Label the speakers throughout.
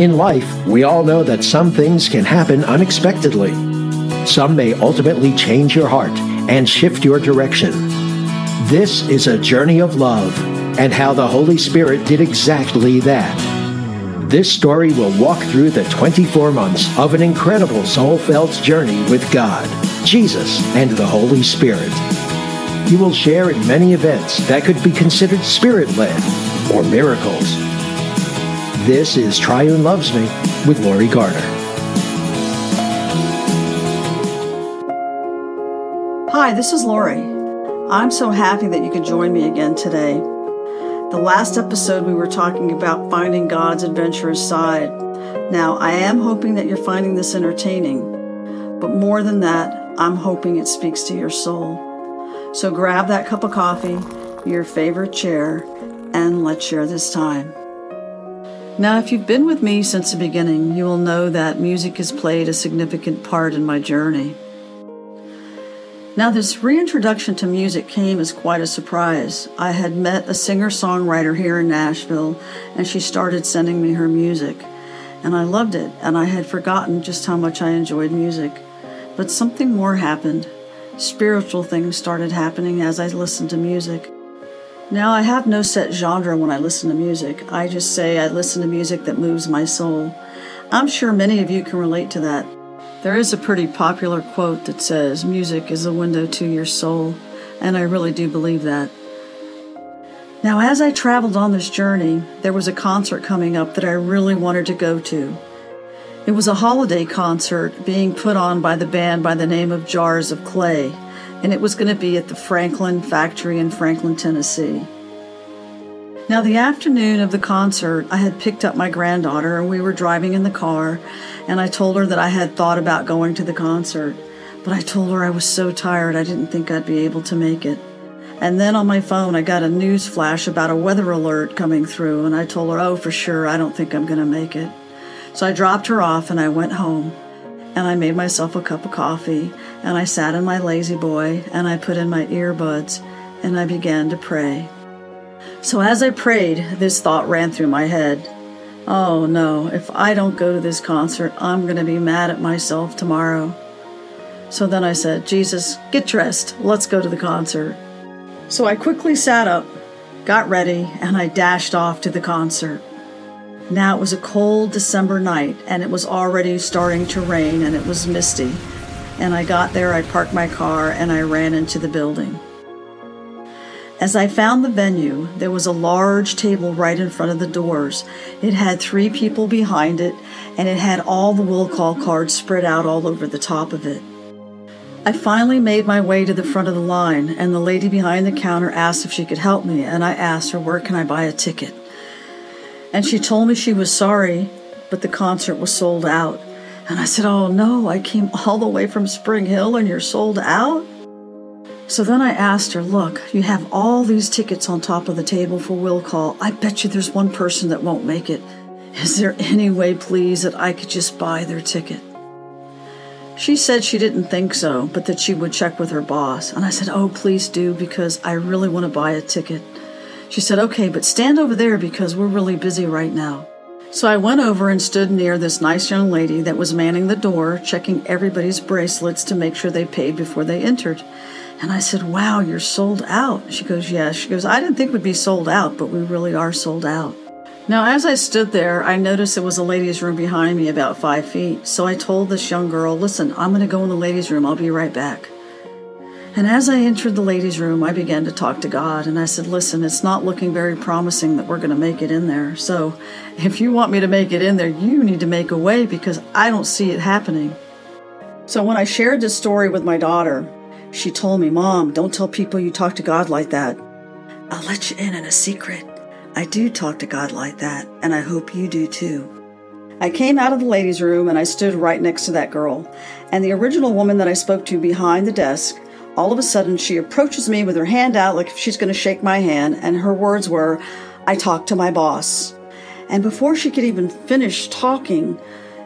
Speaker 1: In life, we all know that some things can happen unexpectedly. Some may ultimately change your heart and shift your direction. This is a journey of love and how the Holy Spirit did exactly that. This story will walk through the 24 months of an incredible soul felt journey with God, Jesus, and the Holy Spirit. You will share in many events that could be considered spirit led or miracles. This is Triune Loves Me with Lori Garner.
Speaker 2: Hi, this is Lori. I'm so happy that you could join me again today. The last episode, we were talking about finding God's adventurous side. Now, I am hoping that you're finding this entertaining, but more than that, I'm hoping it speaks to your soul. So grab that cup of coffee, your favorite chair, and let's share this time. Now, if you've been with me since the beginning, you will know that music has played a significant part in my journey. Now, this reintroduction to music came as quite a surprise. I had met a singer songwriter here in Nashville, and she started sending me her music. And I loved it, and I had forgotten just how much I enjoyed music. But something more happened. Spiritual things started happening as I listened to music. Now, I have no set genre when I listen to music. I just say I listen to music that moves my soul. I'm sure many of you can relate to that. There is a pretty popular quote that says, Music is a window to your soul, and I really do believe that. Now, as I traveled on this journey, there was a concert coming up that I really wanted to go to. It was a holiday concert being put on by the band by the name of Jars of Clay, and it was going to be at the Franklin Factory in Franklin, Tennessee. Now, the afternoon of the concert, I had picked up my granddaughter and we were driving in the car, and I told her that I had thought about going to the concert, but I told her I was so tired I didn't think I'd be able to make it. And then on my phone, I got a news flash about a weather alert coming through, and I told her, oh, for sure, I don't think I'm going to make it. So I dropped her off and I went home, and I made myself a cup of coffee, and I sat in my La-Z-Boy, and I put in my earbuds, and I began to pray. So as I prayed, this thought ran through my head Oh no, if I don't go to this concert, I'm going to be mad at myself tomorrow. So then I said, Jesus, get dressed. Let's go to the concert. So I quickly sat up, got ready, and I dashed off to the concert. Now it was a cold December night, and it was already starting to rain, and it was misty. And I got there, I parked my car, and I ran into the building. As I found the venue, there was a large table right in front of the doors. It had three people behind it, and it had all the will call cards spread out all over the top of it. I finally made my way to the front of the line, and the lady behind the counter asked if she could help me, and I asked her, Where can I buy a ticket? And she told me she was sorry, but the concert was sold out. And I said, Oh no, I came all the way from Spring Hill and you're sold out? So then I asked her, Look, you have all these tickets on top of the table for will call. I bet you there's one person that won't make it. Is there any way, please, that I could just buy their ticket? She said she didn't think so, but that she would check with her boss. And I said, Oh, please do, because I really want to buy a ticket. She said, Okay, but stand over there because we're really busy right now. So I went over and stood near this nice young lady that was manning the door, checking everybody's bracelets to make sure they paid before they entered. And I said, Wow, you're sold out. She goes, Yeah. She goes, I didn't think we'd be sold out, but we really are sold out. Now, as I stood there, I noticed there was a ladies' room behind me about five feet. So I told this young girl, Listen, I'm going to go in the ladies' room. I'll be right back. And as I entered the ladies' room, I began to talk to God. And I said, Listen, it's not looking very promising that we're going to make it in there. So if you want me to make it in there, you need to make a way because I don't see it happening. So when I shared this story with my daughter, she told me, Mom, don't tell people you talk to God like that. I'll let you in on a secret. I do talk to God like that, and I hope you do too. I came out of the ladies' room and I stood right next to that girl. And the original woman that I spoke to behind the desk, all of a sudden she approaches me with her hand out like she's going to shake my hand, and her words were, I talked to my boss. And before she could even finish talking,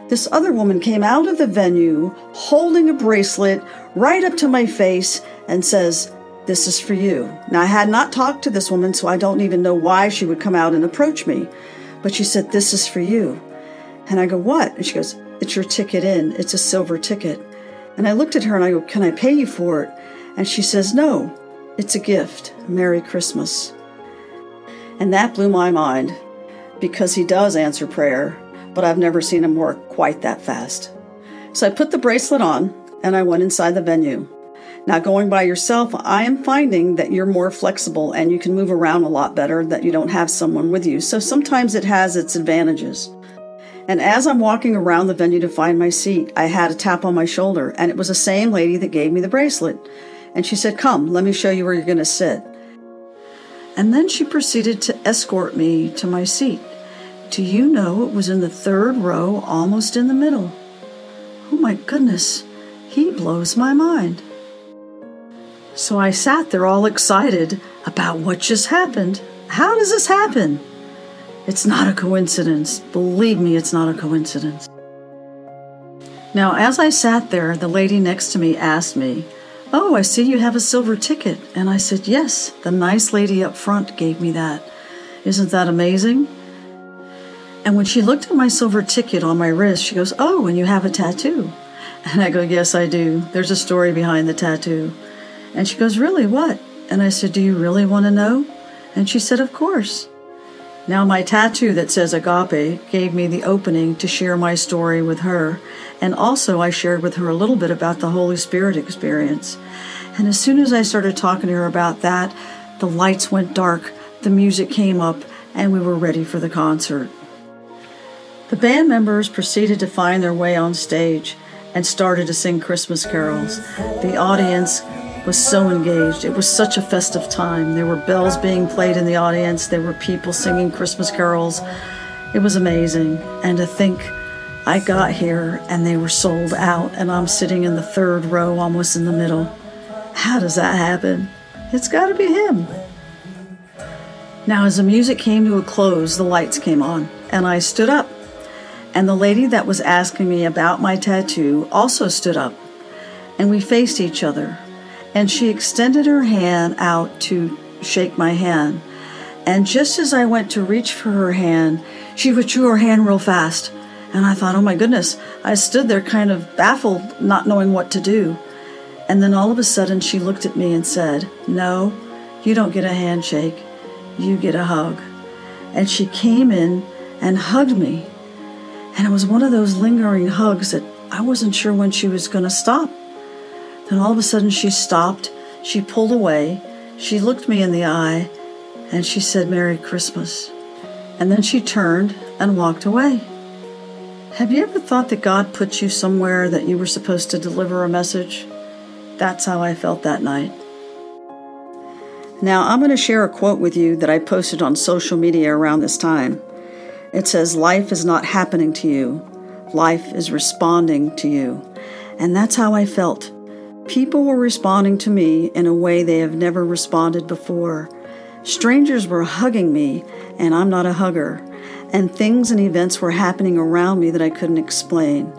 Speaker 2: this other woman came out of the venue holding a bracelet right up to my face and says, This is for you. Now, I had not talked to this woman, so I don't even know why she would come out and approach me. But she said, This is for you. And I go, What? And she goes, It's your ticket in. It's a silver ticket. And I looked at her and I go, Can I pay you for it? And she says, No, it's a gift. Merry Christmas. And that blew my mind because he does answer prayer, but I've never seen him work quite that fast. So I put the bracelet on and I went inside the venue. Now, going by yourself, I am finding that you're more flexible and you can move around a lot better, that you don't have someone with you. So sometimes it has its advantages. And as I'm walking around the venue to find my seat, I had a tap on my shoulder, and it was the same lady that gave me the bracelet. And she said, Come, let me show you where you're going to sit. And then she proceeded to escort me to my seat. Do you know it was in the third row, almost in the middle? Oh my goodness, he blows my mind. So I sat there all excited about what just happened. How does this happen? It's not a coincidence. Believe me, it's not a coincidence. Now, as I sat there, the lady next to me asked me, Oh, I see you have a silver ticket. And I said, Yes, the nice lady up front gave me that. Isn't that amazing? And when she looked at my silver ticket on my wrist, she goes, Oh, and you have a tattoo. And I go, Yes, I do. There's a story behind the tattoo. And she goes, Really? What? And I said, Do you really want to know? And she said, Of course. Now, my tattoo that says agape gave me the opening to share my story with her. And also, I shared with her a little bit about the Holy Spirit experience. And as soon as I started talking to her about that, the lights went dark, the music came up, and we were ready for the concert. The band members proceeded to find their way on stage and started to sing Christmas carols. The audience was so engaged. It was such a festive time. There were bells being played in the audience, there were people singing Christmas carols. It was amazing. And to think I got here and they were sold out, and I'm sitting in the third row, almost in the middle. How does that happen? It's got to be him. Now, as the music came to a close, the lights came on, and I stood up. And the lady that was asking me about my tattoo also stood up, and we faced each other and she extended her hand out to shake my hand. And just as I went to reach for her hand, she withdrew her hand real fast. And I thought, oh my goodness. I stood there kind of baffled, not knowing what to do. And then all of a sudden, she looked at me and said, No, you don't get a handshake, you get a hug. And she came in and hugged me. And it was one of those lingering hugs that I wasn't sure when she was going to stop. Then all of a sudden she stopped, she pulled away, she looked me in the eye, and she said, Merry Christmas. And then she turned and walked away. Have you ever thought that God put you somewhere that you were supposed to deliver a message? That's how I felt that night. Now, I'm going to share a quote with you that I posted on social media around this time. It says, Life is not happening to you, life is responding to you. And that's how I felt. People were responding to me in a way they have never responded before. Strangers were hugging me, and I'm not a hugger. And things and events were happening around me that I couldn't explain.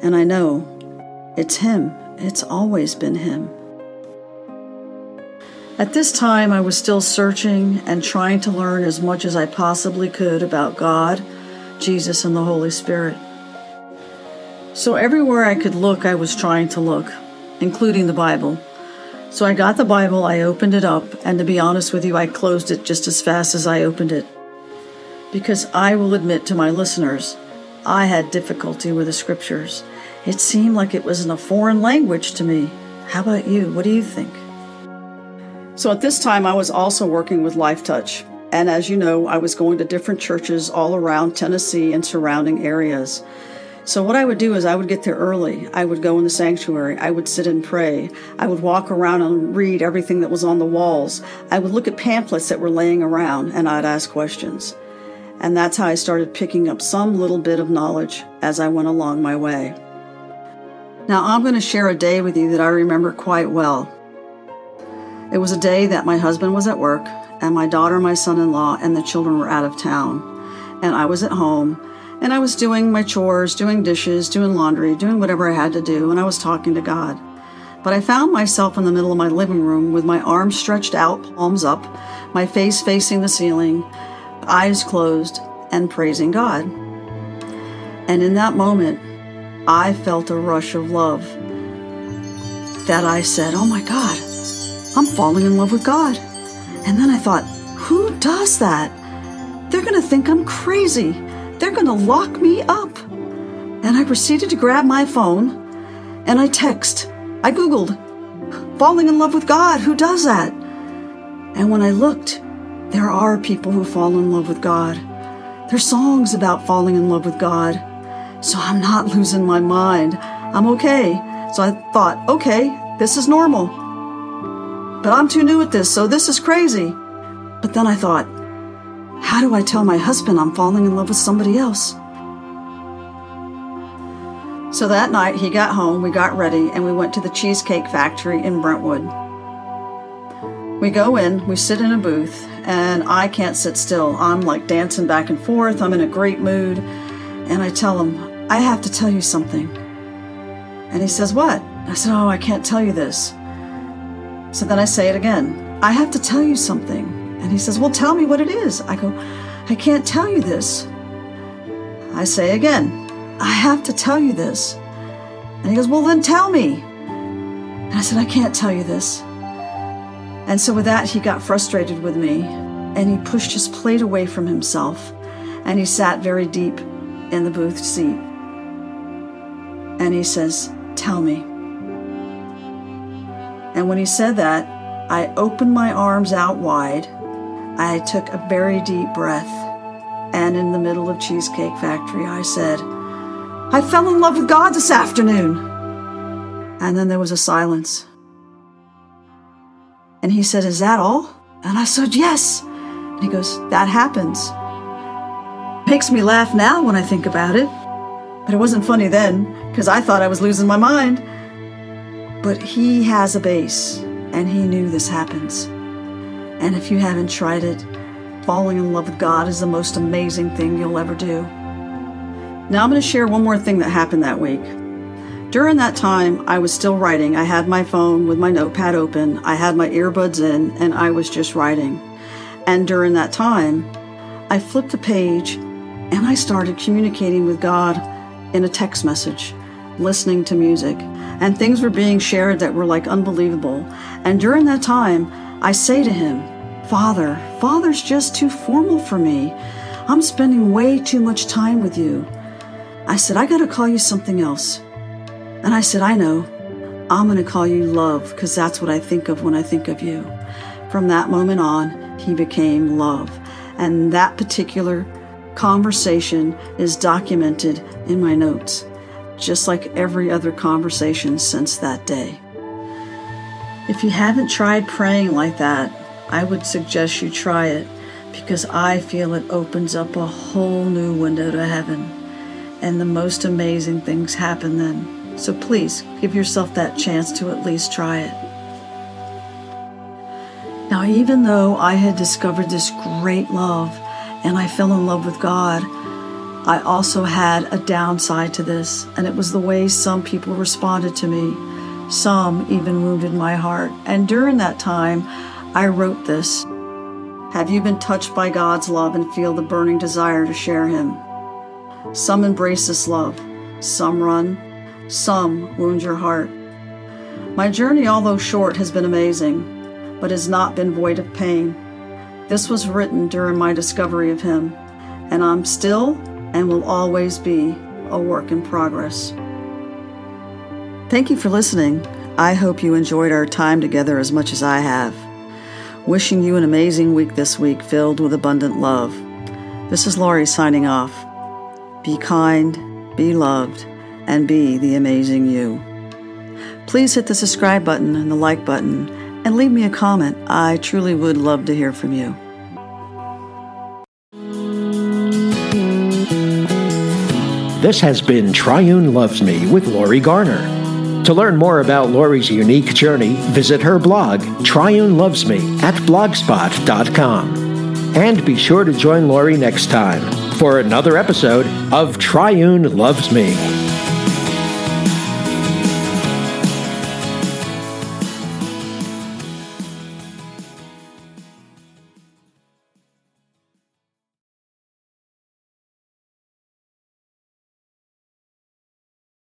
Speaker 2: And I know it's Him. It's always been Him. At this time, I was still searching and trying to learn as much as I possibly could about God, Jesus, and the Holy Spirit. So everywhere I could look, I was trying to look including the Bible. So I got the Bible, I opened it up, and to be honest with you, I closed it just as fast as I opened it. Because I will admit to my listeners, I had difficulty with the scriptures. It seemed like it was in a foreign language to me. How about you? What do you think? So at this time, I was also working with Lifetouch. And as you know, I was going to different churches all around Tennessee and surrounding areas. So, what I would do is I would get there early. I would go in the sanctuary. I would sit and pray. I would walk around and read everything that was on the walls. I would look at pamphlets that were laying around and I'd ask questions. And that's how I started picking up some little bit of knowledge as I went along my way. Now, I'm going to share a day with you that I remember quite well. It was a day that my husband was at work, and my daughter, my son in law, and the children were out of town. And I was at home and I was doing my chores, doing dishes, doing laundry, doing whatever I had to do, and I was talking to God. But I found myself in the middle of my living room with my arms stretched out, palms up, my face facing the ceiling, eyes closed, and praising God. And in that moment, I felt a rush of love that I said, Oh my God, I'm falling in love with God. And then I thought, Who does that? They're going to think I'm crazy. They're going to lock me up. And I proceeded to grab my phone and I text. I Googled, falling in love with God. Who does that? And when I looked, there are people who fall in love with God. There's songs about falling in love with God. So I'm not losing my mind. I'm okay. So I thought, okay, this is normal. But I'm too new at this, so this is crazy. But then I thought, how do I tell my husband I'm falling in love with somebody else? So that night he got home, we got ready, and we went to the Cheesecake Factory in Brentwood. We go in, we sit in a booth, and I can't sit still. I'm like dancing back and forth, I'm in a great mood, and I tell him, I have to tell you something. And he says, What? I said, Oh, I can't tell you this. So then I say it again, I have to tell you something. And he says, Well, tell me what it is. I go, I can't tell you this. I say again, I have to tell you this. And he goes, Well, then tell me. And I said, I can't tell you this. And so with that, he got frustrated with me and he pushed his plate away from himself and he sat very deep in the booth seat. And he says, Tell me. And when he said that, I opened my arms out wide. I took a very deep breath. And in the middle of Cheesecake Factory, I said, I fell in love with God this afternoon. And then there was a silence. And he said, Is that all? And I said, Yes. And he goes, That happens. Makes me laugh now when I think about it. But it wasn't funny then, because I thought I was losing my mind. But he has a base, and he knew this happens. And if you haven't tried it, falling in love with God is the most amazing thing you'll ever do. Now I'm going to share one more thing that happened that week. During that time, I was still writing. I had my phone with my notepad open, I had my earbuds in, and I was just writing. And during that time, I flipped a page and I started communicating with God in a text message, listening to music, and things were being shared that were like unbelievable. And during that time, I say to him, Father, Father's just too formal for me. I'm spending way too much time with you. I said, I got to call you something else. And I said, I know. I'm going to call you love because that's what I think of when I think of you. From that moment on, he became love. And that particular conversation is documented in my notes, just like every other conversation since that day. If you haven't tried praying like that, I would suggest you try it because I feel it opens up a whole new window to heaven and the most amazing things happen then. So please give yourself that chance to at least try it. Now, even though I had discovered this great love and I fell in love with God, I also had a downside to this, and it was the way some people responded to me. Some even wounded my heart. And during that time, I wrote this Have you been touched by God's love and feel the burning desire to share Him? Some embrace this love, some run, some wound your heart. My journey, although short, has been amazing, but has not been void of pain. This was written during my discovery of Him, and I'm still and will always be a work in progress. Thank you for listening. I hope you enjoyed our time together as much as I have. Wishing you an amazing week this week filled with abundant love. This is Laurie signing off. Be kind, be loved, and be the amazing you. Please hit the subscribe button and the like button and leave me a comment. I truly would love to hear from you.
Speaker 1: This has been Triune Loves Me with Laurie Garner. To learn more about Laurie's unique journey, visit her blog, Triune Loves Me, at blogspot.com. And be sure to join Laurie next time for another episode of Triune Loves Me.